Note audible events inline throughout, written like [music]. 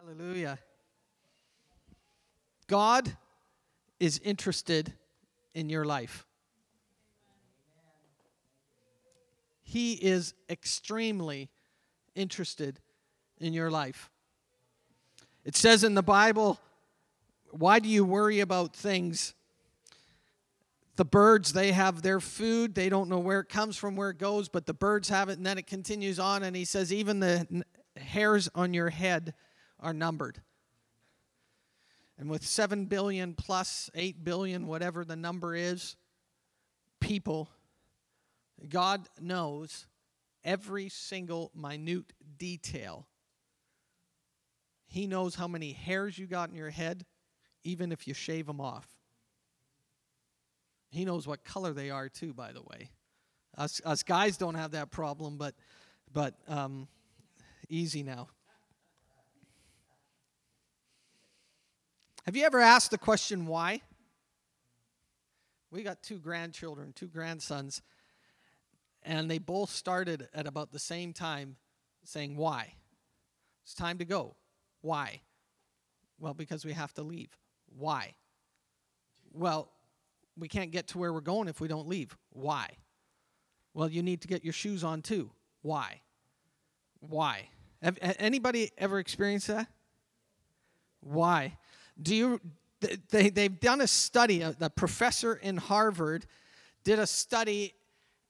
Hallelujah. God is interested in your life. He is extremely interested in your life. It says in the Bible, why do you worry about things? The birds, they have their food. They don't know where it comes from, where it goes, but the birds have it. And then it continues on, and he says, even the hairs on your head are numbered. And with 7 billion plus 8 billion, whatever the number is, people, God knows every single minute detail. He knows how many hairs you got in your head, even if you shave them off. He knows what color they are, too, by the way. Us, us guys don't have that problem, but, but um, easy now. Have you ever asked the question why? We got two grandchildren, two grandsons, and they both started at about the same time saying, Why? It's time to go. Why? Well, because we have to leave. Why? Well, we can't get to where we're going if we don't leave. Why? Well, you need to get your shoes on too. Why? Why? Have, anybody ever experienced that? Why? Do you, they, they've done a study, a, a professor in Harvard did a study,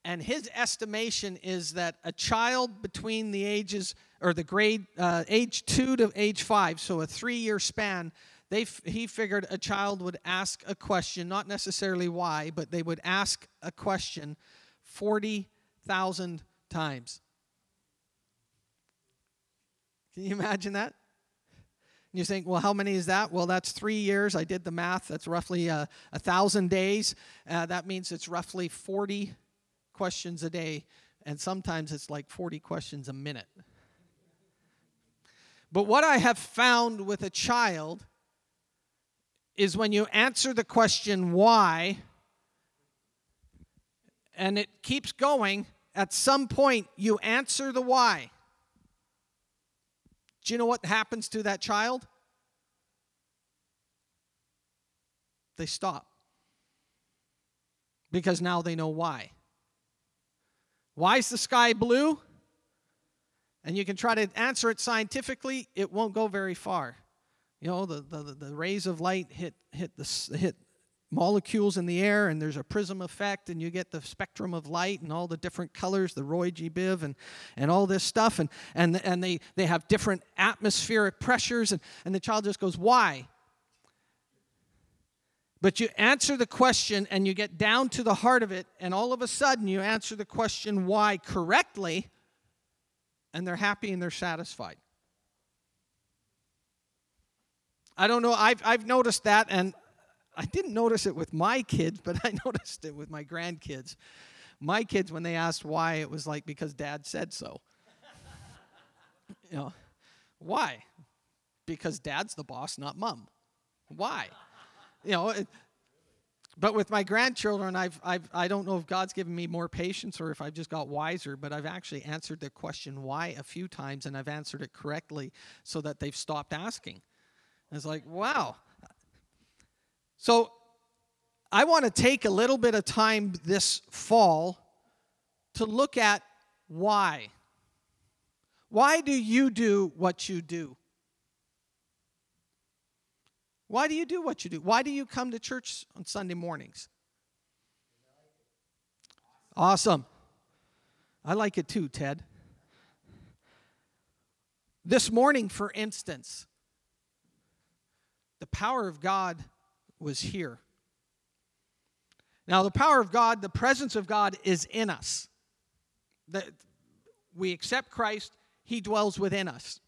and his estimation is that a child between the ages, or the grade, uh, age two to age five, so a three year span, they, he figured a child would ask a question, not necessarily why, but they would ask a question 40,000 times. Can you imagine that? And you think, well, how many is that? Well, that's three years. I did the math. That's roughly uh, a thousand days. Uh, that means it's roughly 40 questions a day, and sometimes it's like 40 questions a minute. But what I have found with a child is when you answer the question why, and it keeps going, at some point you answer the why. Do you know what happens to that child? They stop. Because now they know why. Why is the sky blue? And you can try to answer it scientifically, it won't go very far. You know, the, the, the rays of light hit, hit, the, hit molecules in the air and there's a prism effect and you get the spectrum of light and all the different colors the roy g. Biv and, and all this stuff. And, and, and they, they have different atmospheric pressures. And, and the child just goes why? But you answer the question and you get down to the heart of it. And all of a sudden you answer the question why? correctly. And they're happy and they're satisfied. I don't know. I've, I've noticed that. And I didn't notice it with my kids, but [laughs] I noticed it with my grandkids. My kids, when they asked why, it was like because dad said so. [laughs] you know, why? Because dad's the boss, not mom. Why? You know, it, but with my grandchildren, I've, I've, I don't know if God's given me more patience or if I've just got wiser, but I've actually answered the question why a few times and I've answered it correctly so that they've stopped asking. And it's like, wow, so I want to take a little bit of time this fall to look at why. Why do you do what you do? Why do you do what you do? Why do you come to church on Sunday mornings? Awesome. I like it too, Ted. This morning, for instance, the power of God was here. Now, the power of God, the presence of God is in us. That we accept Christ, He dwells within us.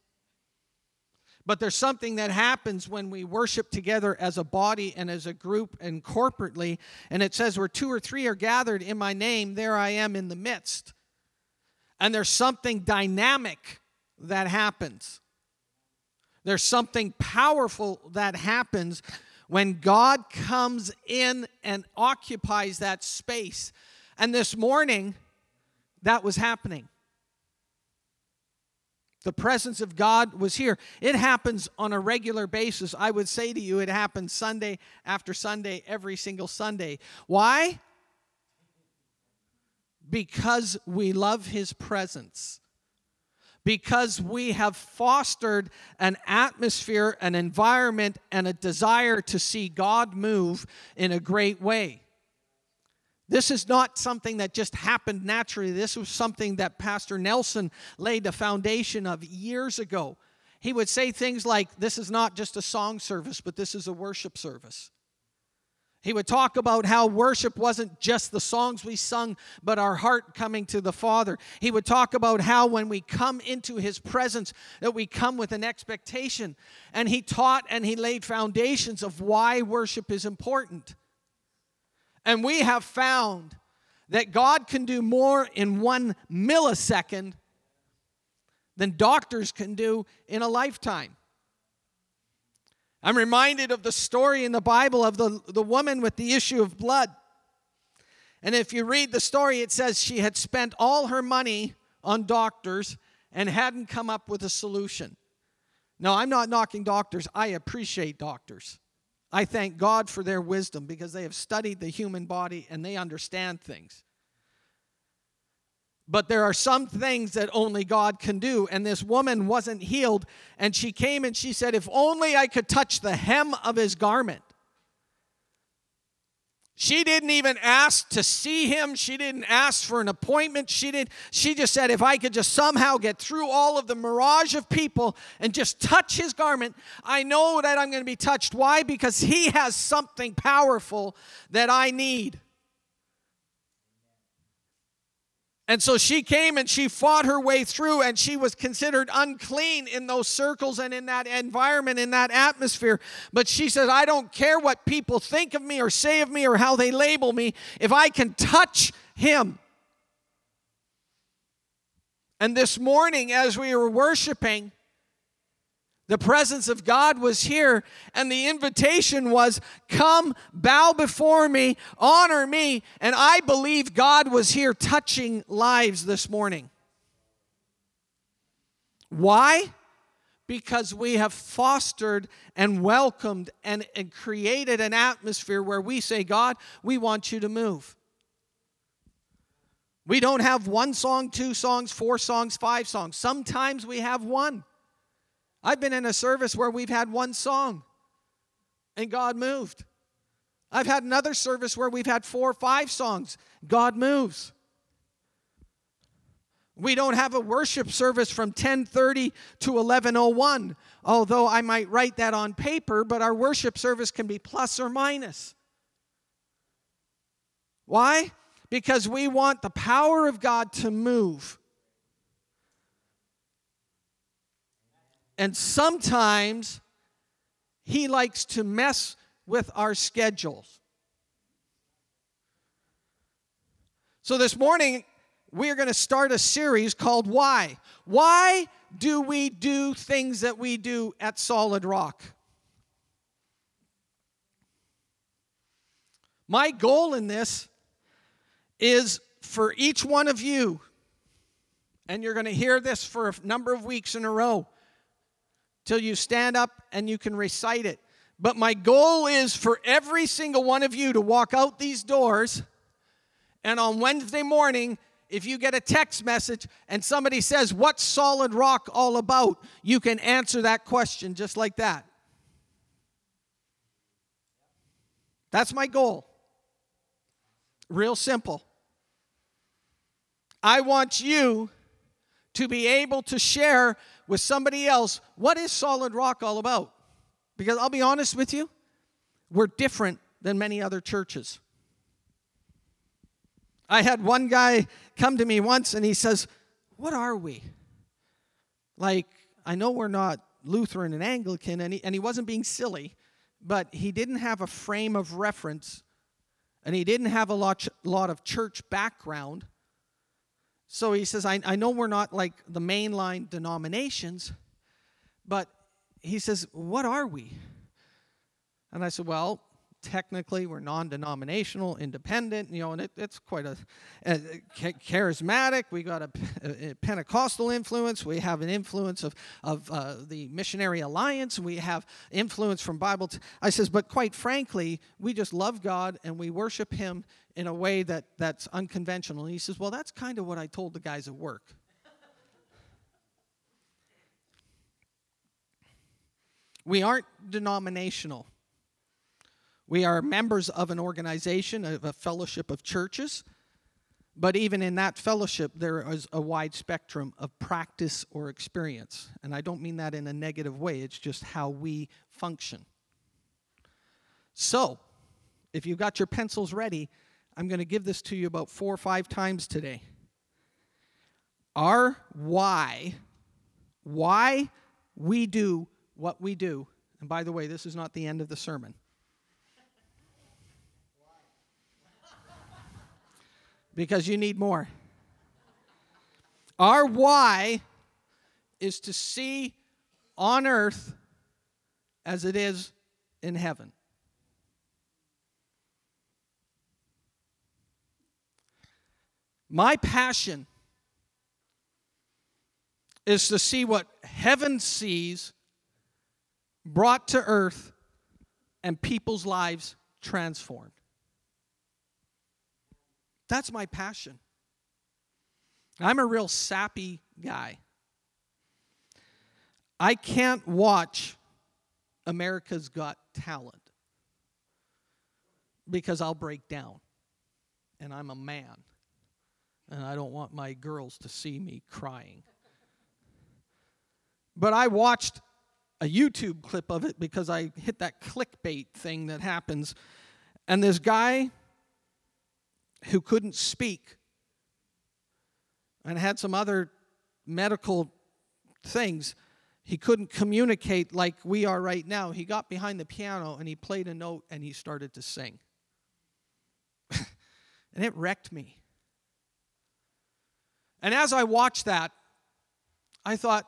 But there's something that happens when we worship together as a body and as a group and corporately. And it says, Where two or three are gathered in my name, there I am in the midst. And there's something dynamic that happens. There's something powerful that happens when God comes in and occupies that space. And this morning, that was happening. The presence of God was here. It happens on a regular basis. I would say to you, it happens Sunday after Sunday, every single Sunday. Why? Because we love His presence. Because we have fostered an atmosphere, an environment, and a desire to see God move in a great way. This is not something that just happened naturally. This was something that Pastor Nelson laid the foundation of years ago. He would say things like, This is not just a song service, but this is a worship service. He would talk about how worship wasn't just the songs we sung, but our heart coming to the Father. He would talk about how when we come into His presence, that we come with an expectation. And he taught and he laid foundations of why worship is important. And we have found that God can do more in one millisecond than doctors can do in a lifetime. I'm reminded of the story in the Bible of the, the woman with the issue of blood. And if you read the story, it says she had spent all her money on doctors and hadn't come up with a solution. Now, I'm not knocking doctors, I appreciate doctors. I thank God for their wisdom because they have studied the human body and they understand things. But there are some things that only God can do. And this woman wasn't healed. And she came and she said, If only I could touch the hem of his garment. She didn't even ask to see him. She didn't ask for an appointment. She didn't she just said if I could just somehow get through all of the mirage of people and just touch his garment, I know that I'm going to be touched. Why? Because he has something powerful that I need. And so she came and she fought her way through, and she was considered unclean in those circles and in that environment, in that atmosphere. But she says, I don't care what people think of me or say of me or how they label me, if I can touch him. And this morning, as we were worshiping, the presence of God was here, and the invitation was come, bow before me, honor me. And I believe God was here touching lives this morning. Why? Because we have fostered and welcomed and, and created an atmosphere where we say, God, we want you to move. We don't have one song, two songs, four songs, five songs. Sometimes we have one. I've been in a service where we've had one song and God moved. I've had another service where we've had four or five songs. God moves. We don't have a worship service from 10:30 to 11:01, although I might write that on paper, but our worship service can be plus or minus. Why? Because we want the power of God to move. And sometimes he likes to mess with our schedules. So this morning, we're going to start a series called Why? Why do we do things that we do at Solid Rock? My goal in this is for each one of you, and you're going to hear this for a number of weeks in a row till you stand up and you can recite it. But my goal is for every single one of you to walk out these doors, and on Wednesday morning, if you get a text message and somebody says, What's solid rock all about? you can answer that question just like that. That's my goal. Real simple. I want you to be able to share with somebody else what is solid rock all about. Because I'll be honest with you, we're different than many other churches. I had one guy come to me once and he says, What are we? Like, I know we're not Lutheran and Anglican, and he, and he wasn't being silly, but he didn't have a frame of reference and he didn't have a lot, lot of church background. So he says, I, I know we're not like the mainline denominations, but he says, What are we? And I said, Well, technically we're non-denominational independent you know and it, it's quite a, a, charismatic we got a, a, pentecostal influence we have an influence of, of uh, the missionary alliance we have influence from bible t- i says but quite frankly we just love god and we worship him in a way that that's unconventional. And he says well that's kind of what i told the guys at work. We aren't denominational we are members of an organization, of a fellowship of churches. But even in that fellowship, there is a wide spectrum of practice or experience. And I don't mean that in a negative way, it's just how we function. So, if you've got your pencils ready, I'm going to give this to you about four or five times today. Our why, why we do what we do, and by the way, this is not the end of the sermon. Because you need more. Our why is to see on earth as it is in heaven. My passion is to see what heaven sees brought to earth and people's lives transformed. That's my passion. I'm a real sappy guy. I can't watch America's Got Talent because I'll break down. And I'm a man. And I don't want my girls to see me crying. But I watched a YouTube clip of it because I hit that clickbait thing that happens. And this guy who couldn't speak and had some other medical things. He couldn't communicate like we are right now. He got behind the piano and he played a note and he started to sing. [laughs] and it wrecked me. And as I watched that, I thought,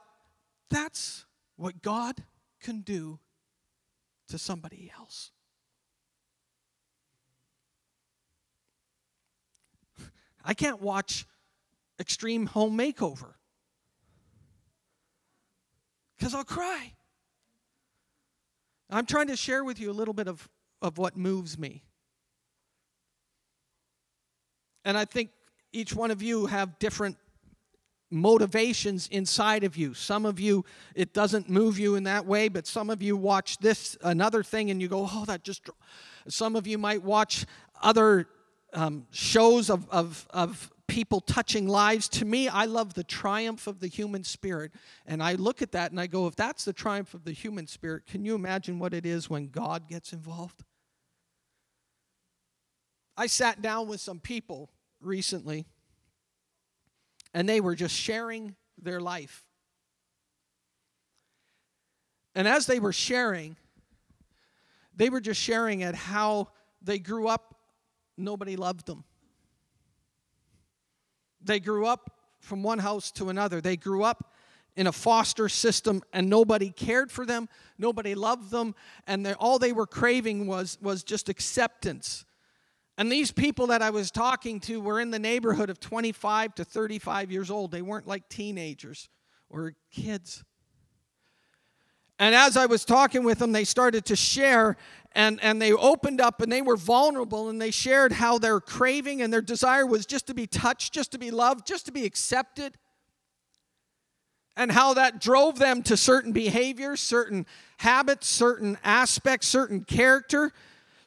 that's what God can do to somebody else. I can't watch Extreme Home Makeover because I'll cry. I'm trying to share with you a little bit of, of what moves me. And I think each one of you have different motivations inside of you. Some of you, it doesn't move you in that way, but some of you watch this, another thing, and you go, oh, that just. Some of you might watch other um, shows of, of, of people touching lives. To me, I love the triumph of the human spirit. And I look at that and I go, if that's the triumph of the human spirit, can you imagine what it is when God gets involved? I sat down with some people recently and they were just sharing their life. And as they were sharing, they were just sharing at how they grew up nobody loved them. They grew up from one house to another. They grew up in a foster system and nobody cared for them, nobody loved them, and all they were craving was, was just acceptance. And these people that I was talking to were in the neighborhood of 25 to 35 years old. They weren't like teenagers or kids. And as I was talking with them, they started to share and, and they opened up and they were vulnerable and they shared how their craving and their desire was just to be touched, just to be loved, just to be accepted. And how that drove them to certain behaviors, certain habits, certain aspects, certain character,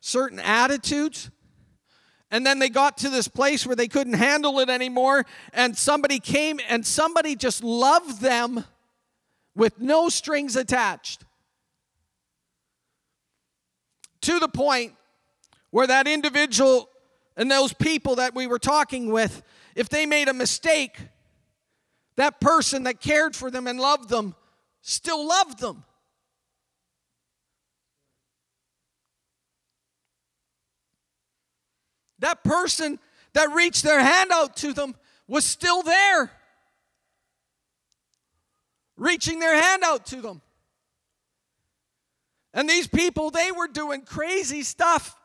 certain attitudes. And then they got to this place where they couldn't handle it anymore, and somebody came and somebody just loved them with no strings attached to the point where that individual and those people that we were talking with, if they made a mistake, that person that cared for them and loved them still loved them. That person that reached their hand out to them was still there, reaching their hand out to them. And these people, they were doing crazy stuff.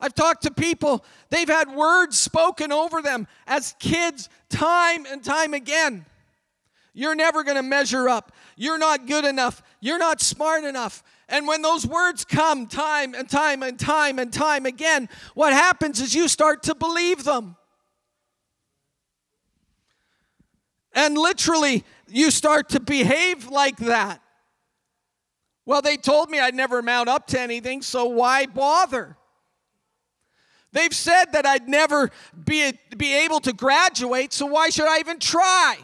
I've talked to people, they've had words spoken over them as kids time and time again. You're never going to measure up. You're not good enough. You're not smart enough. And when those words come time and time and time and time again, what happens is you start to believe them. And literally, you start to behave like that. Well, they told me I'd never mount up to anything, so why bother? They've said that I'd never be, be able to graduate, so why should I even try?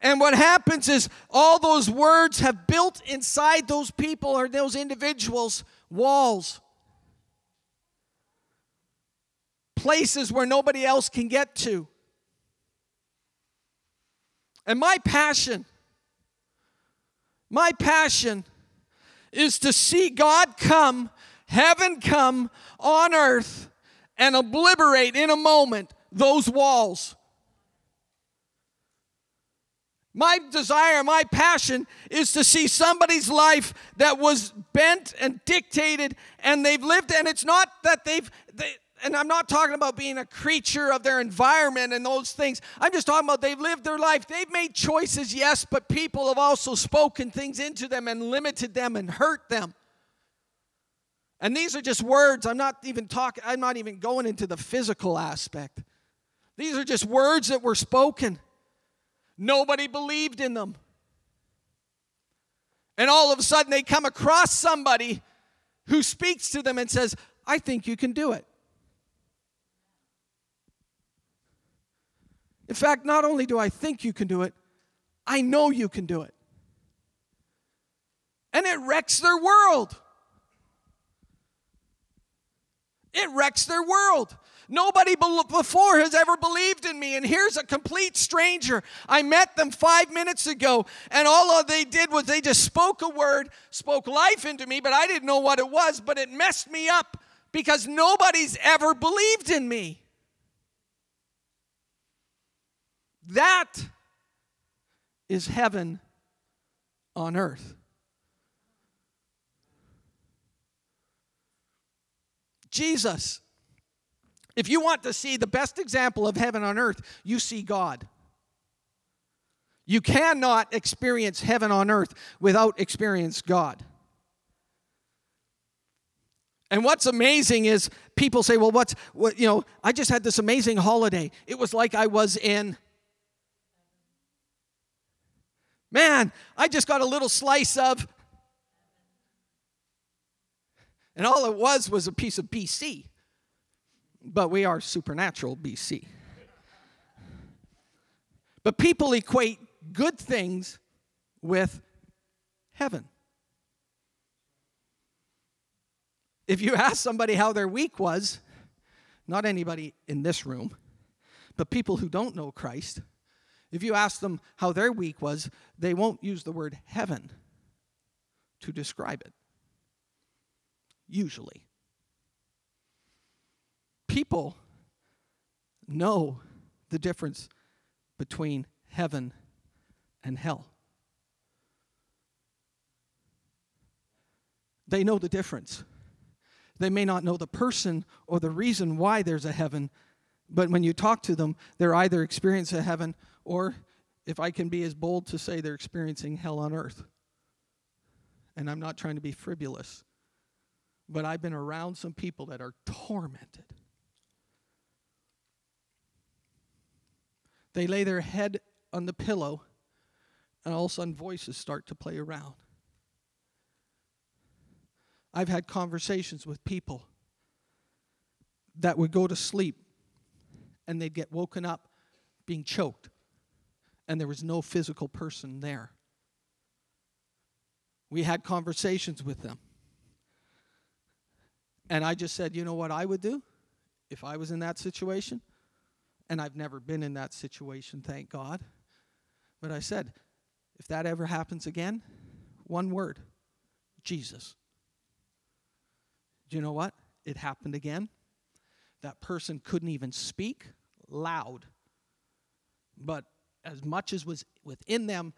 And what happens is all those words have built inside those people or those individuals walls, places where nobody else can get to. And my passion, my passion is to see God come heaven come on earth and obliterate in a moment those walls. My desire, my passion is to see somebody's life that was bent and dictated and they've lived, and it's not that they've, they, and I'm not talking about being a creature of their environment and those things. I'm just talking about they've lived their life. They've made choices, yes, but people have also spoken things into them and limited them and hurt them. And these are just words. I'm not even talking, I'm not even going into the physical aspect. These are just words that were spoken. Nobody believed in them. And all of a sudden they come across somebody who speaks to them and says, I think you can do it. In fact, not only do I think you can do it, I know you can do it. And it wrecks their world. It wrecks their world. Nobody before has ever believed in me. And here's a complete stranger. I met them five minutes ago, and all they did was they just spoke a word, spoke life into me, but I didn't know what it was, but it messed me up because nobody's ever believed in me. That is heaven on earth. Jesus. If you want to see the best example of heaven on earth, you see God. You cannot experience heaven on earth without experience God. And what's amazing is people say, well, what's, what, you know, I just had this amazing holiday. It was like I was in, man, I just got a little slice of and all it was was a piece of BC. But we are supernatural BC. But people equate good things with heaven. If you ask somebody how their week was, not anybody in this room, but people who don't know Christ, if you ask them how their week was, they won't use the word heaven to describe it usually. People know the difference between heaven and hell. They know the difference. They may not know the person or the reason why there's a heaven, but when you talk to them, they're either experiencing a heaven or, if I can be as bold to say, they're experiencing hell on earth. And I'm not trying to be frivolous but I've been around some people that are tormented. They lay their head on the pillow, and all of a sudden voices start to play around. I've had conversations with people that would go to sleep and they'd get woken up being choked, and there was no physical person there. We had conversations with them. And I just said, you know what I would do if I was in that situation? And I've never been in that situation, thank God. But I said, if that ever happens again, one word Jesus. Do you know what? It happened again. That person couldn't even speak loud. But as much as was within them,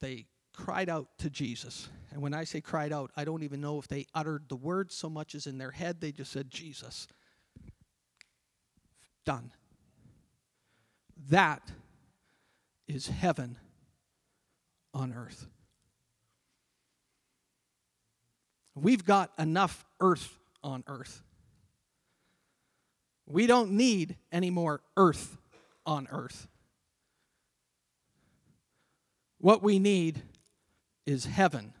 they cried out to Jesus. And when I say cried out, I don't even know if they uttered the words so much as in their head, they just said, Jesus. Done. That is heaven on earth. We've got enough earth on earth. We don't need any more earth on earth. What we need is heaven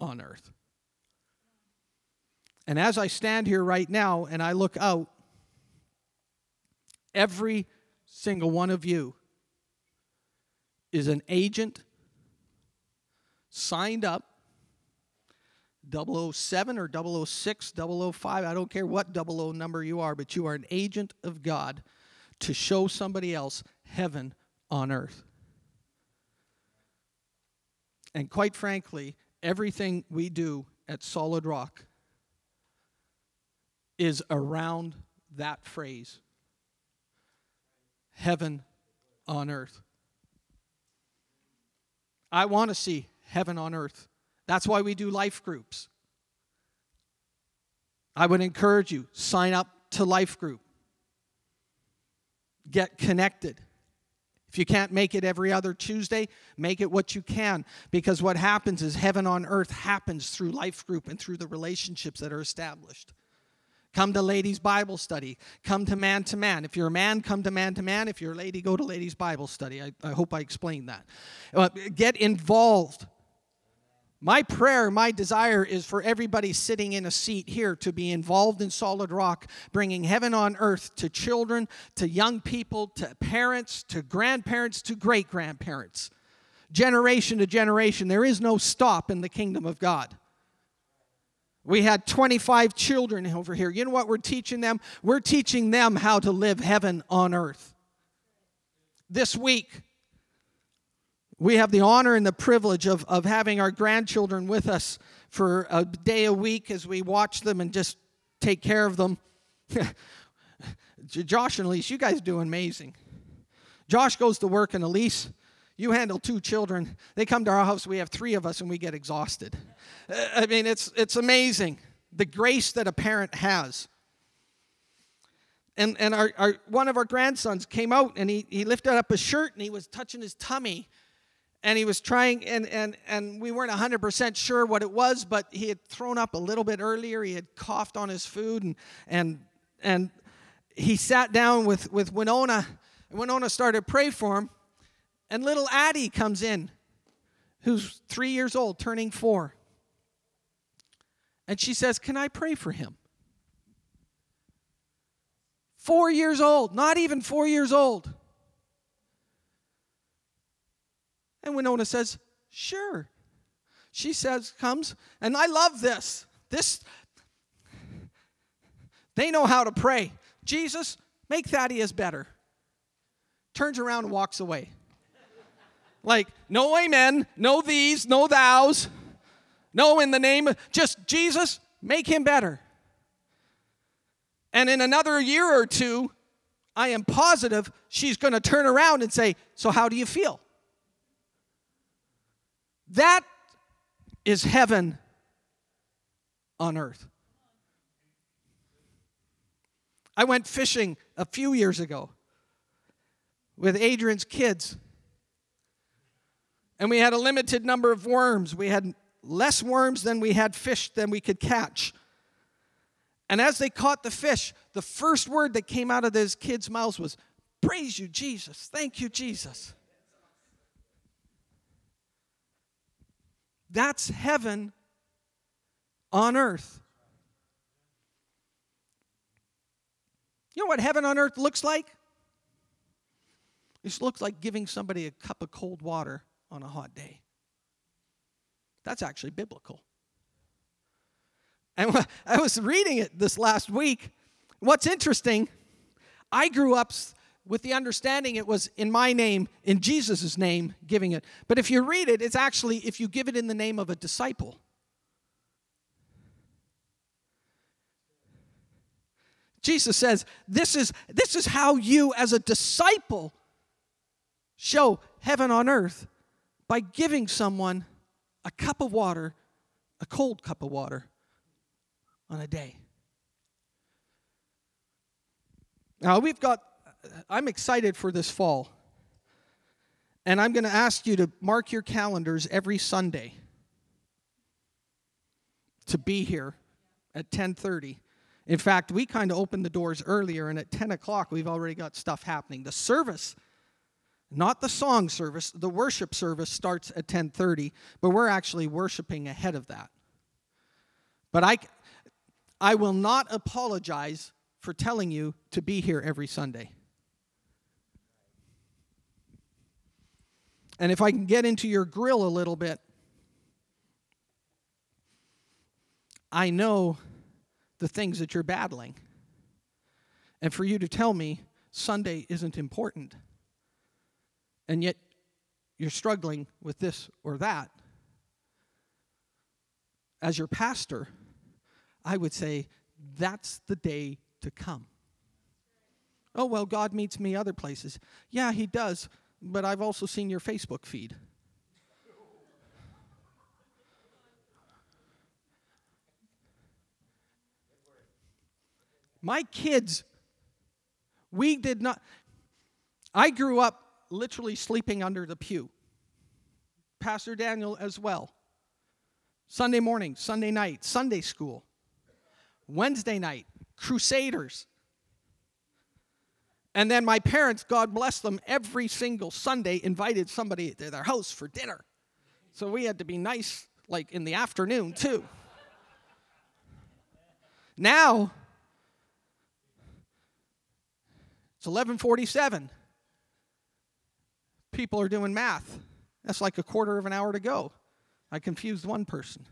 on earth. And as I stand here right now and I look out, every single one of you is an agent signed up 007 or 006, 005, I don't care what 00 number you are, but you are an agent of God to show somebody else heaven on earth. And quite frankly, everything we do at Solid Rock is around that phrase heaven on earth. I want to see heaven on earth. That's why we do life groups. I would encourage you sign up to life group. Get connected. If you can't make it every other Tuesday, make it what you can because what happens is heaven on earth happens through life group and through the relationships that are established. Come to ladies' Bible study. Come to man to man. If you're a man, come to man to man. If you're a lady, go to ladies' Bible study. I, I hope I explained that. Uh, get involved. My prayer, my desire is for everybody sitting in a seat here to be involved in Solid Rock, bringing heaven on earth to children, to young people, to parents, to grandparents, to great grandparents. Generation to generation, there is no stop in the kingdom of God. We had 25 children over here. You know what we're teaching them? We're teaching them how to live heaven on earth. This week, we have the honor and the privilege of, of having our grandchildren with us for a day a week as we watch them and just take care of them. [laughs] Josh and Elise, you guys do amazing. Josh goes to work, and Elise, you handle two children. They come to our house, we have three of us, and we get exhausted. Uh, I mean, it's, it's amazing the grace that a parent has. And, and our, our, one of our grandsons came out and he, he lifted up his shirt and he was touching his tummy and he was trying and and and we weren't 100% sure what it was but he had thrown up a little bit earlier. He had coughed on his food and and and he sat down with with winona. And winona started to pray for him and little addie comes in who's three years old turning four. And she says can i pray for him? Four years old not even four years old And Winona says, Sure. She says, comes, and I love this. This, they know how to pray. Jesus, make Thaddeus better. Turns around and walks away. Like, no amen, no these, no thous, no in the name of, just Jesus, make him better. And in another year or two, I am positive she's going to turn around and say, So, how do you feel? That is heaven on earth. I went fishing a few years ago with Adrian's kids. And we had a limited number of worms. We had less worms than we had fish than we could catch. And as they caught the fish, the first word that came out of those kids' mouths was, Praise you, Jesus. Thank you, Jesus. That's heaven on earth. You know what heaven on earth looks like? It looks like giving somebody a cup of cold water on a hot day. That's actually biblical. And [laughs] I was reading it this last week. What's interesting, I grew up with the understanding it was in my name, in Jesus' name, giving it. But if you read it, it's actually if you give it in the name of a disciple. Jesus says, this is, this is how you, as a disciple, show heaven on earth by giving someone a cup of water, a cold cup of water, on a day. Now, we've got, I'm excited for this fall. And I'm going to ask you to mark your calendars every Sunday to be here at 1030 in fact we kind of opened the doors earlier and at 10 o'clock we've already got stuff happening. The service not the song service the worship service starts at 1030 but we're actually worshiping ahead of that. But i i will not apologize for telling you to be here every sunday and if i can get into your grill a little bit I know the things that you're battling. And for you to tell me Sunday isn't important, and yet you're struggling with this or that, as your pastor, I would say that's the day to come. Oh, well, God meets me other places. Yeah, He does, but I've also seen your Facebook feed. My kids, we did not, I grew up literally sleeping under the pew. Pastor Daniel as well. Sunday morning, Sunday night, Sunday school. Wednesday night, Crusaders. And then my parents, God bless them, every single Sunday invited somebody to their house for dinner. So we had to be nice, like in the afternoon, too. Now, It's 1147. People are doing math. That's like a quarter of an hour to go. I confused one person.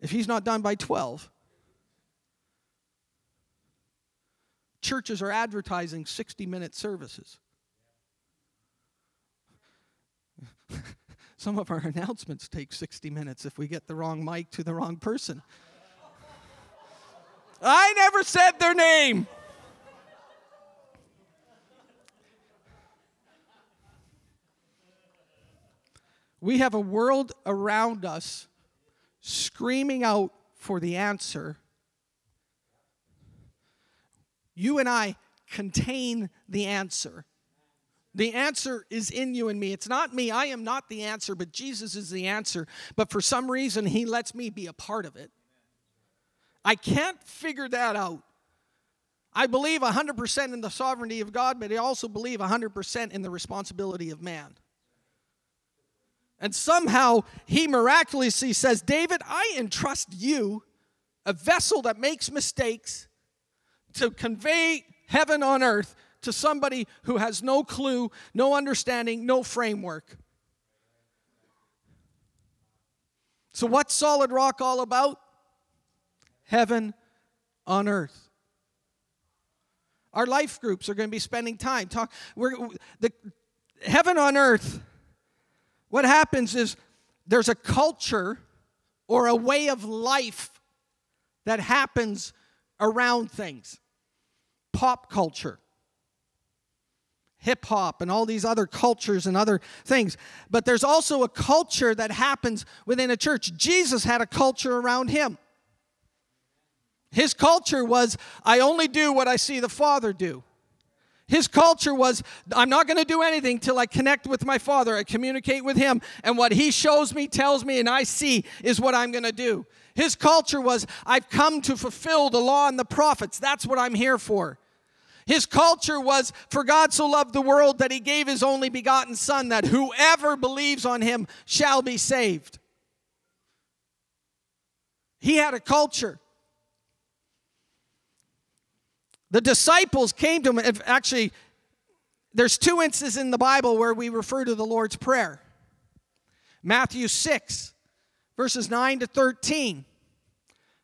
If he's not done by 12, churches are advertising 60 minute services. [laughs] Some of our announcements take 60 minutes if we get the wrong mic to the wrong person. [laughs] I never said their name. We have a world around us screaming out for the answer. You and I contain the answer. The answer is in you and me. It's not me. I am not the answer, but Jesus is the answer. But for some reason, He lets me be a part of it. I can't figure that out. I believe 100% in the sovereignty of God, but I also believe 100% in the responsibility of man. And somehow he miraculously says, David, I entrust you, a vessel that makes mistakes, to convey heaven on earth to somebody who has no clue, no understanding, no framework. So, what's Solid Rock all about? heaven on earth. Our life groups are going to be spending time talk. We're the heaven on earth. What happens is there's a culture or a way of life that happens around things. Pop culture, hip hop, and all these other cultures and other things. But there's also a culture that happens within a church. Jesus had a culture around him. His culture was, I only do what I see the Father do. His culture was, I'm not going to do anything till I connect with my Father. I communicate with Him, and what He shows me, tells me, and I see is what I'm going to do. His culture was, I've come to fulfill the law and the prophets. That's what I'm here for. His culture was, For God so loved the world that He gave His only begotten Son, that whoever believes on Him shall be saved. He had a culture. The disciples came to him. Actually, there's two instances in the Bible where we refer to the Lord's Prayer Matthew 6, verses 9 to 13.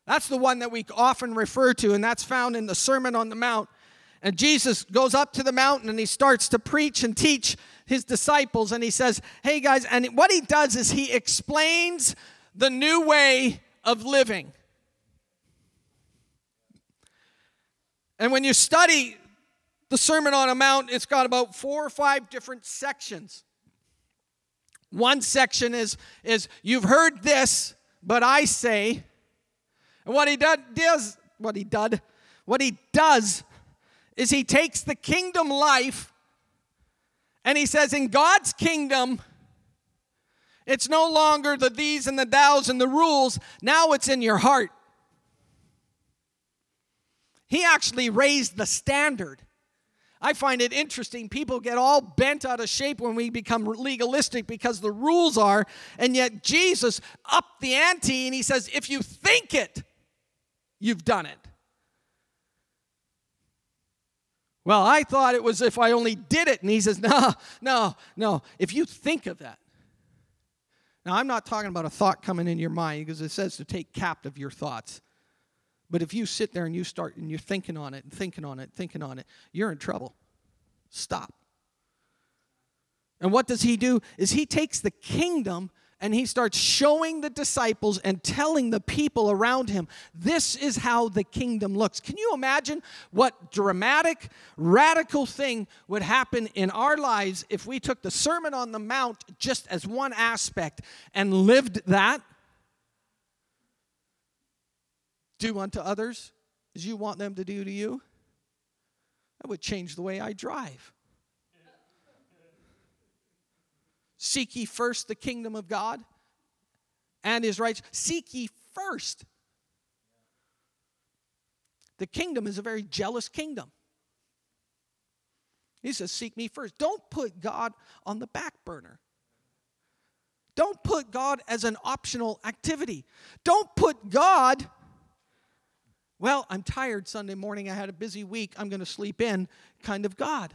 That's the one that we often refer to, and that's found in the Sermon on the Mount. And Jesus goes up to the mountain and he starts to preach and teach his disciples. And he says, Hey guys, and what he does is he explains the new way of living. And when you study the Sermon on a Mount, it's got about four or five different sections. One section is, is you've heard this, but I say, and what he does, what he did, what he does is he takes the kingdom life and he says, in God's kingdom, it's no longer the these and the thous and the rules. Now it's in your heart. He actually raised the standard. I find it interesting. People get all bent out of shape when we become legalistic because the rules are, and yet Jesus upped the ante and he says, if you think it, you've done it. Well, I thought it was if I only did it. And he says, [laughs] no, no, no. If you think of that. Now, I'm not talking about a thought coming in your mind because it says to take captive your thoughts. But if you sit there and you start and you're thinking on it and thinking on it, thinking on it, you're in trouble. Stop. And what does he do? Is he takes the kingdom and he starts showing the disciples and telling the people around him, this is how the kingdom looks. Can you imagine what dramatic, radical thing would happen in our lives if we took the Sermon on the Mount just as one aspect and lived that? Do unto others as you want them to do to you. That would change the way I drive. Seek ye first the kingdom of God and his rights. Seek ye first. The kingdom is a very jealous kingdom. He says, Seek me first. Don't put God on the back burner. Don't put God as an optional activity. Don't put God, well, I'm tired Sunday morning. I had a busy week. I'm going to sleep in, kind of God.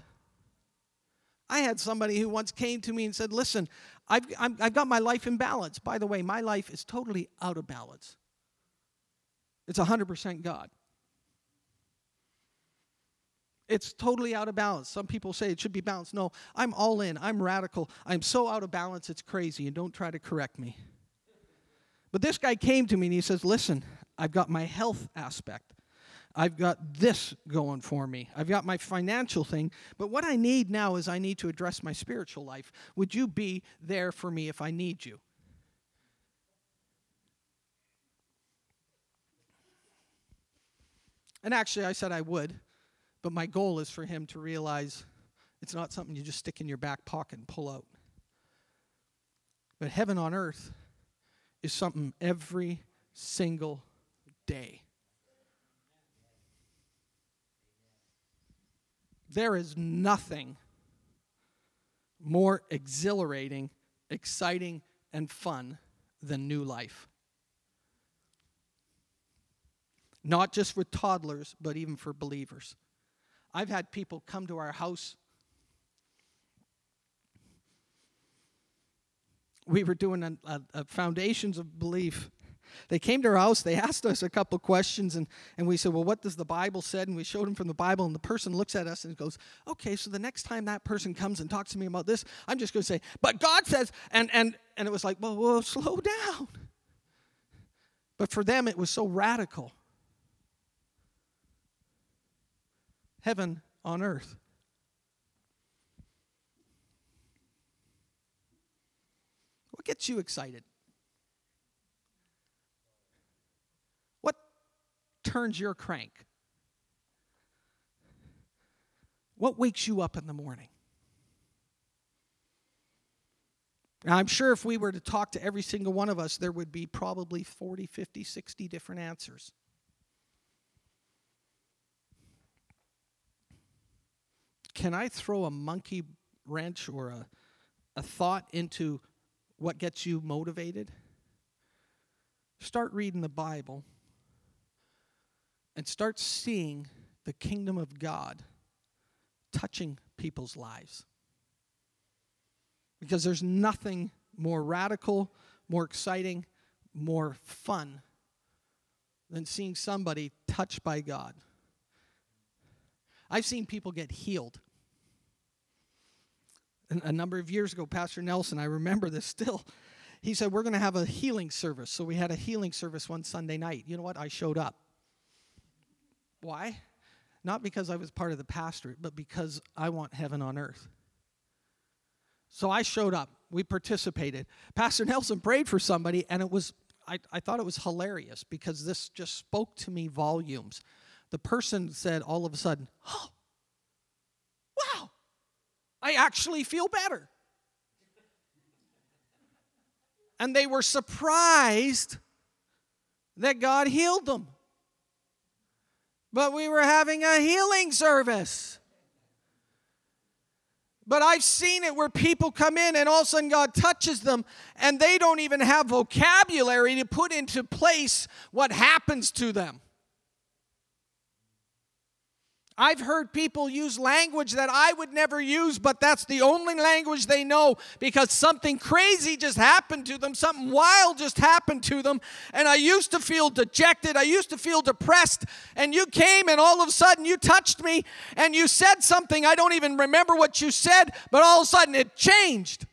I had somebody who once came to me and said, Listen, I've, i have got my life in balance. By the way, my life is totally out of balance. It's 100% God. It's totally out of balance. Some people say it should be balanced. No, I'm all in. I'm radical. I'm so out of balance, it's crazy. And don't try to correct me. But this guy came to me and he says, Listen, I've got my health aspect. I've got this going for me. I've got my financial thing. But what I need now is I need to address my spiritual life. Would you be there for me if I need you? And actually, I said I would, but my goal is for him to realize it's not something you just stick in your back pocket and pull out. But heaven on earth is something every single day. There is nothing more exhilarating, exciting, and fun than new life. Not just for toddlers, but even for believers. I've had people come to our house. We were doing a, a, a foundations of belief they came to our house, they asked us a couple questions, and, and we said, Well, what does the Bible said? And we showed them from the Bible, and the person looks at us and goes, Okay, so the next time that person comes and talks to me about this, I'm just going to say, But God says, and and and it was like, Well, well, slow down. But for them, it was so radical. Heaven on earth. What gets you excited? Turns your crank? What wakes you up in the morning? Now, I'm sure if we were to talk to every single one of us, there would be probably 40, 50, 60 different answers. Can I throw a monkey wrench or a, a thought into what gets you motivated? Start reading the Bible and start seeing the kingdom of God touching people's lives. Because there's nothing more radical, more exciting, more fun than seeing somebody touched by God. I've seen people get healed. A number of years ago, Pastor Nelson, I remember this [laughs] still. He said, We're going to have a healing service. So we had a healing service one Sunday night. You know what? I showed up. Why? Not because I was part of the pastorate, but because I want heaven on earth. So I showed up. We participated. Pastor Nelson prayed for somebody, and it was, I, I thought it was hilarious because this just spoke to me volumes. The person said all of a sudden, Oh, wow, I actually feel better. And they were surprised that God healed them. But we were having a healing service. But I've seen it where people come in and all of a sudden God touches them and they don't even have vocabulary to put into place what happens to them. I've heard people use language that I would never use, but that's the only language they know because something crazy just happened to them, something wild just happened to them. And I used to feel dejected, I used to feel depressed. And you came and all of a sudden you touched me and you said something. I don't even remember what you said, but all of a sudden it changed.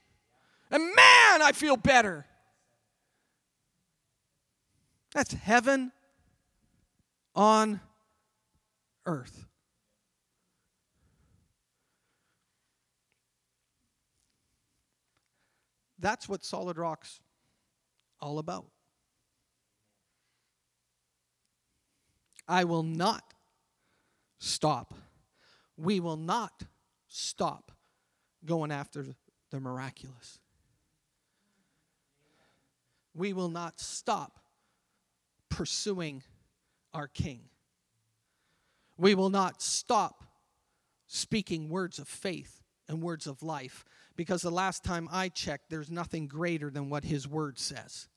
And man, I feel better. That's heaven on earth. That's what Solid Rock's all about. I will not stop. We will not stop going after the miraculous. We will not stop pursuing our King. We will not stop speaking words of faith and words of life because the last time I checked, there's nothing greater than what His Word says.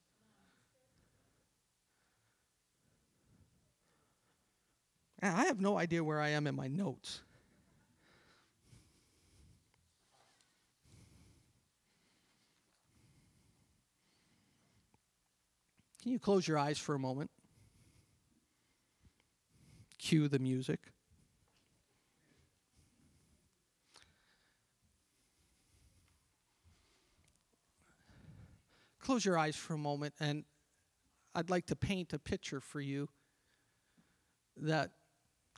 I have no idea where I am in my notes. Can you close your eyes for a moment? Cue the music. Close your eyes for a moment, and I'd like to paint a picture for you that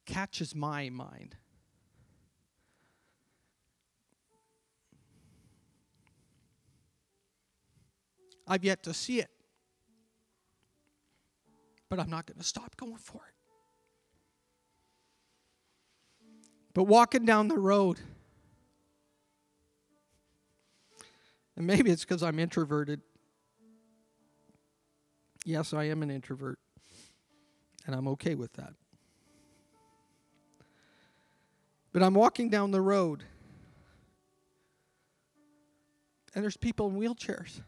catches my mind. I've yet to see it, but I'm not going to stop going for it. But walking down the road, and maybe it's because I'm introverted, Yes, I am an introvert, and I'm okay with that. But I'm walking down the road, and there's people in wheelchairs.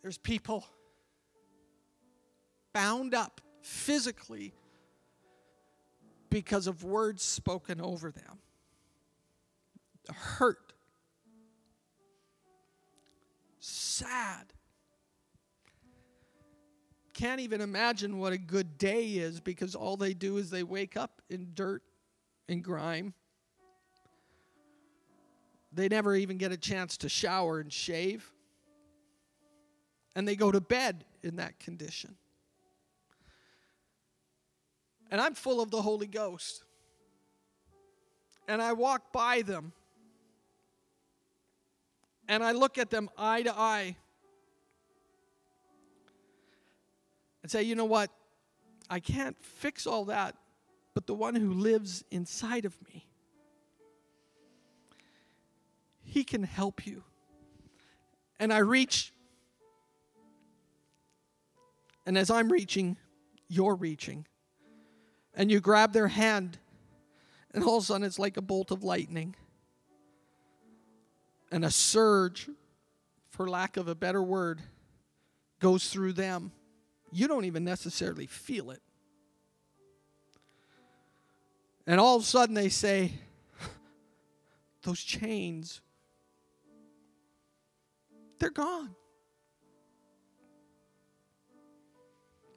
There's people bound up physically because of words spoken over them. Hurt sad. Can't even imagine what a good day is because all they do is they wake up in dirt and grime. They never even get a chance to shower and shave. And they go to bed in that condition. And I'm full of the Holy Ghost. And I walk by them and I look at them eye to eye and say, you know what? I can't fix all that, but the one who lives inside of me, he can help you. And I reach, and as I'm reaching, you're reaching. And you grab their hand, and all of a sudden it's like a bolt of lightning and a surge, for lack of a better word, goes through them. You don't even necessarily feel it. And all of a sudden they say, [laughs] Those chains, they're gone.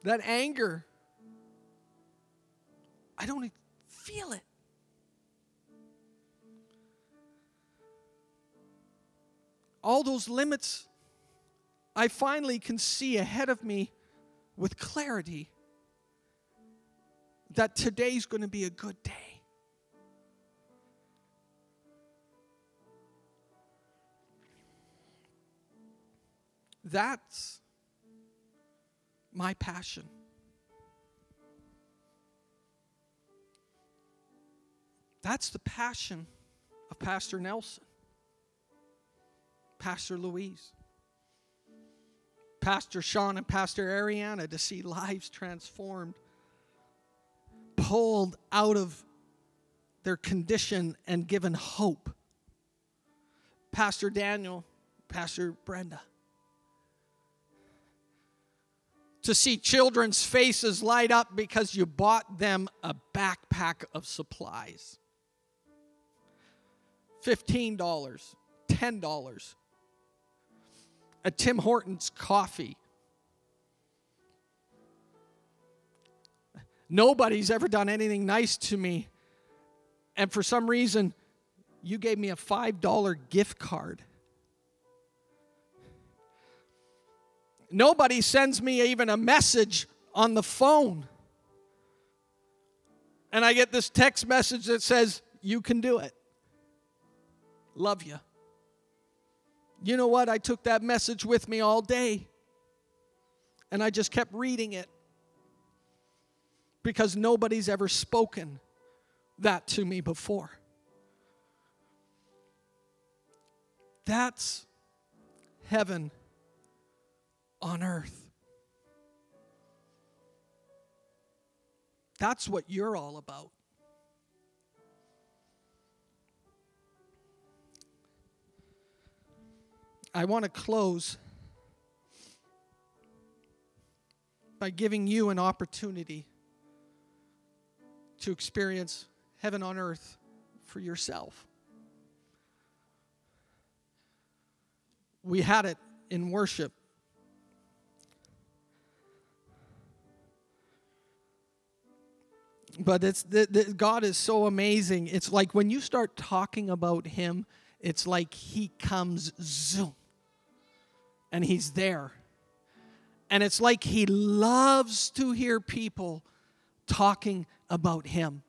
That anger, I don't feel it. All those limits, I finally can see ahead of me with clarity. that today's going to be a good day. That's my passion. That's the passion of Pastor Nelson, Pastor Louise, Pastor Sean, and Pastor Ariana to see lives transformed, pulled out of their condition and given hope. Pastor Daniel, Pastor Brenda. To see children's faces light up because you bought them a backpack of supplies. $15, $10. A Tim Hortons coffee. Nobody's ever done anything nice to me. And for some reason, you gave me a $5 gift card. Nobody sends me even a message on the phone. And I get this text message that says, You can do it. Love you. You know what? I took that message with me all day. And I just kept reading it. Because nobody's ever spoken that to me before. That's heaven on earth. That's what you're all about. I want to close by giving you an opportunity to experience heaven on earth for yourself. We had it in worship. But it's the, the, God is so amazing. It's like when you start talking about Him, it's like He comes zoom and he's there. And it's like he loves to hear people talking about him.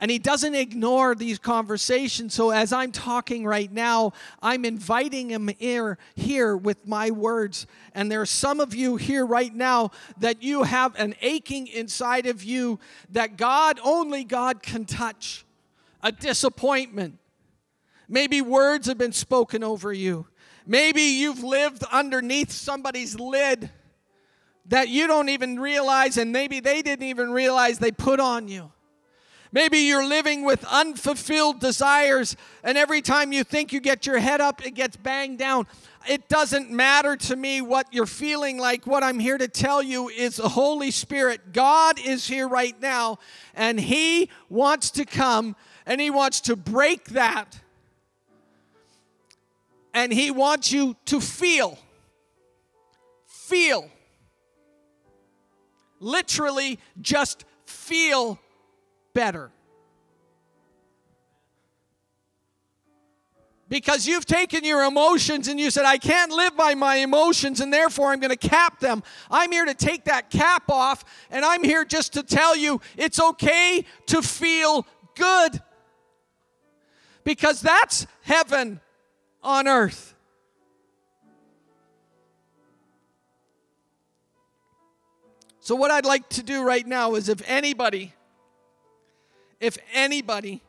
And he doesn't ignore these conversations. So as I'm talking right now, I'm inviting him here, here with my words. And there are some of you here right now that you have an aching inside of you that God, only God can touch. A disappointment. Maybe words have been spoken over you. Maybe you've lived underneath somebody's lid that you don't even realize, and maybe they didn't even realize they put on you. Maybe you're living with unfulfilled desires, and every time you think you get your head up, it gets banged down. It doesn't matter to me what you're feeling like. What I'm here to tell you is the Holy Spirit. God is here right now, and He wants to come and He wants to break that and He wants you to feel. Feel. Literally, just feel better. Because you've taken your emotions and you said, I can't live by my emotions and therefore I'm going to cap them. I'm here to take that cap off and I'm here just to tell you it's okay to feel good. Because that's heaven on earth. So, what I'd like to do right now is if anybody, if anybody,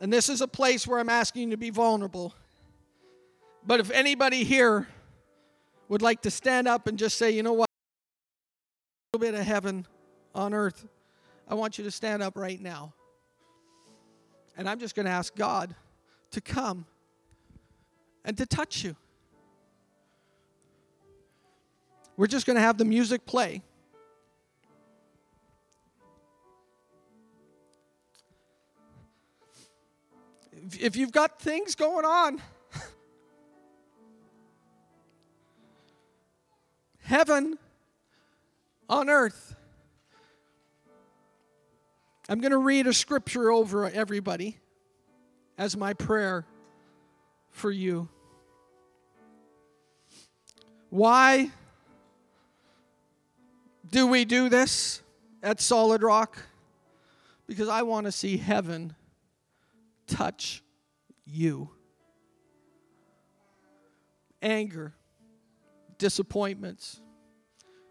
and this is a place where I'm asking you to be vulnerable, but if anybody here would like to stand up and just say, you know what, a little bit of heaven on earth, I want you to stand up right now. And I'm just going to ask God to come and to touch you. We're just going to have the music play. If you've got things going on, [laughs] heaven on earth. I'm going to read a scripture over everybody as my prayer for you. Why do we do this at Solid Rock? Because I want to see heaven touch you. Anger, disappointments,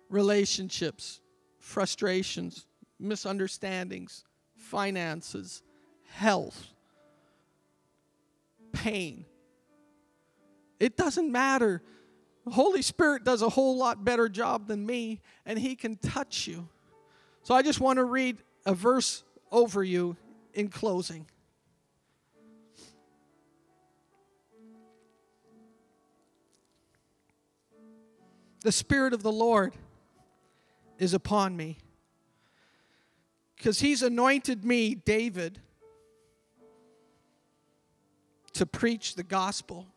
relationships, frustrations, misunderstandings, finances, health, pain. It doesn't matter. The Holy Spirit does a whole lot better job than me, and He can touch you. So I just want to read a verse over you in closing. The Spirit of the Lord is upon me because He's anointed me, David, to preach the gospel,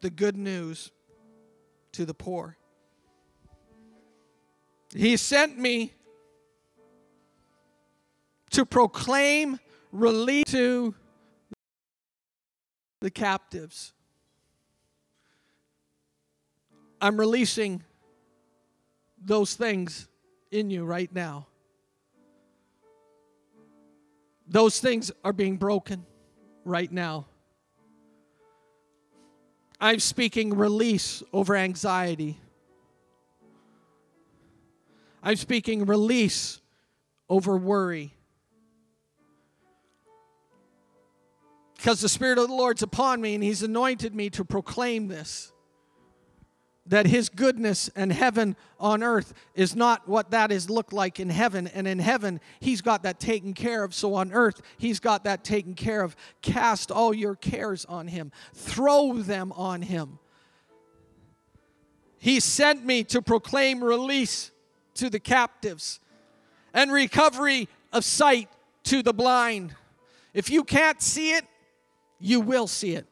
the good news to the poor. He sent me to proclaim relief to the captives. I'm releasing those things in you right now. Those things are being broken right now. I'm speaking release over anxiety. I'm speaking release over worry. Because the Spirit of the Lord's upon me and He's anointed me to proclaim this that his goodness and heaven on earth is not what that is looked like in heaven. And in heaven he's got that taken care of. So on earth he's got that taken care of. Cast all your cares on him. Throw them on him. He sent me to proclaim release to the captives and recovery of sight to the blind. If you can't see it you will see it.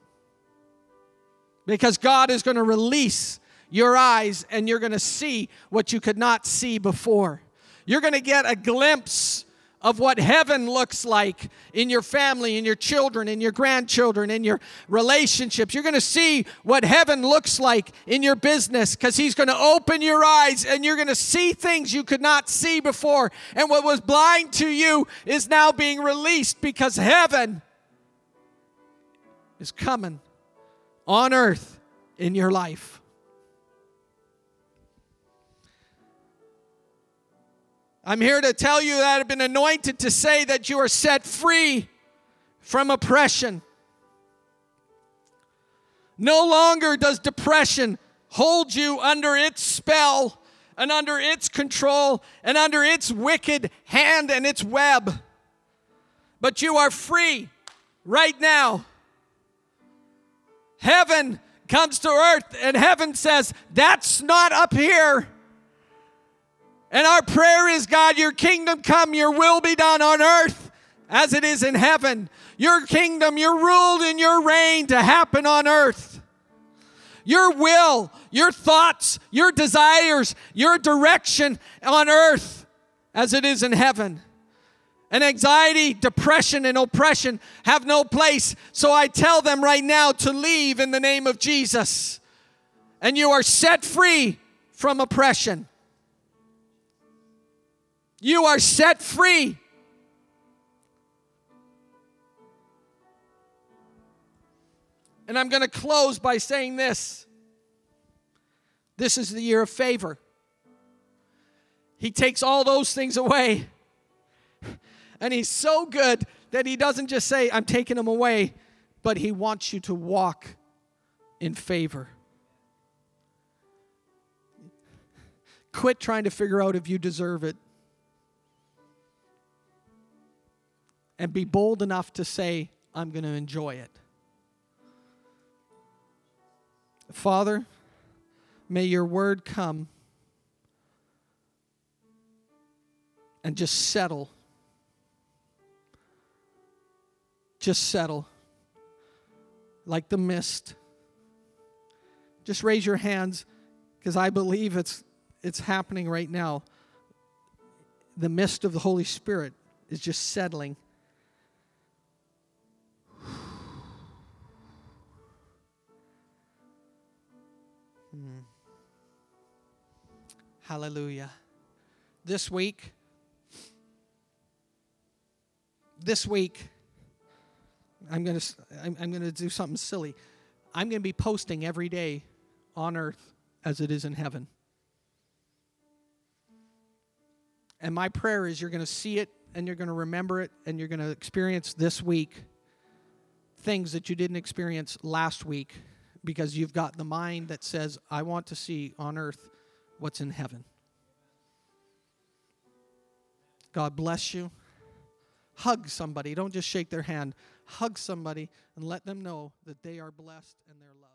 Because God is going to release your eyes and you're going to see what you could not see before. You're going to get a glimpse of what heaven looks like in your family, in your children, in your grandchildren, in your relationships. You're going to see what heaven looks like in your business because He's going to open your eyes and you're going to see things you could not see before. And what was blind to you is now being released because heaven is coming on earth in your life. I'm here to tell you that I've been anointed to say that you are set free from oppression. No longer does depression hold you under its spell and under its control and under its wicked hand and its web. But you are free right now. Heaven comes to earth, and heaven says, That's not up here. And our prayer is God, your kingdom come, your will be done on earth as it is in heaven. Your kingdom, your rule, and your reign to happen on earth. Your will, your thoughts, your desires, your direction on earth as it is in heaven. And anxiety, depression, and oppression have no place. So I tell them right now to leave in the name of Jesus. And you are set free from oppression. You are set free. And I'm going to close by saying this this is the year of favor. He takes all those things away. And he's so good that he doesn't just say, I'm taking them away, but he wants you to walk in favor. Quit trying to figure out if you deserve it. And be bold enough to say, I'm going to enjoy it. Father, may your word come and just settle. Just settle like the mist. Just raise your hands because I believe it's, it's happening right now. The mist of the Holy Spirit is just settling. Hallelujah. this week, this week, I'm going to I'm, I'm going to do something silly. I'm going to be posting every day on earth as it is in heaven. And my prayer is you're going to see it and you're going to remember it and you're going to experience this week things that you didn't experience last week because you've got the mind that says, I want to see on earth what's in heaven. God bless you. Hug somebody. Don't just shake their hand. Hug somebody and let them know that they are blessed and they're loved.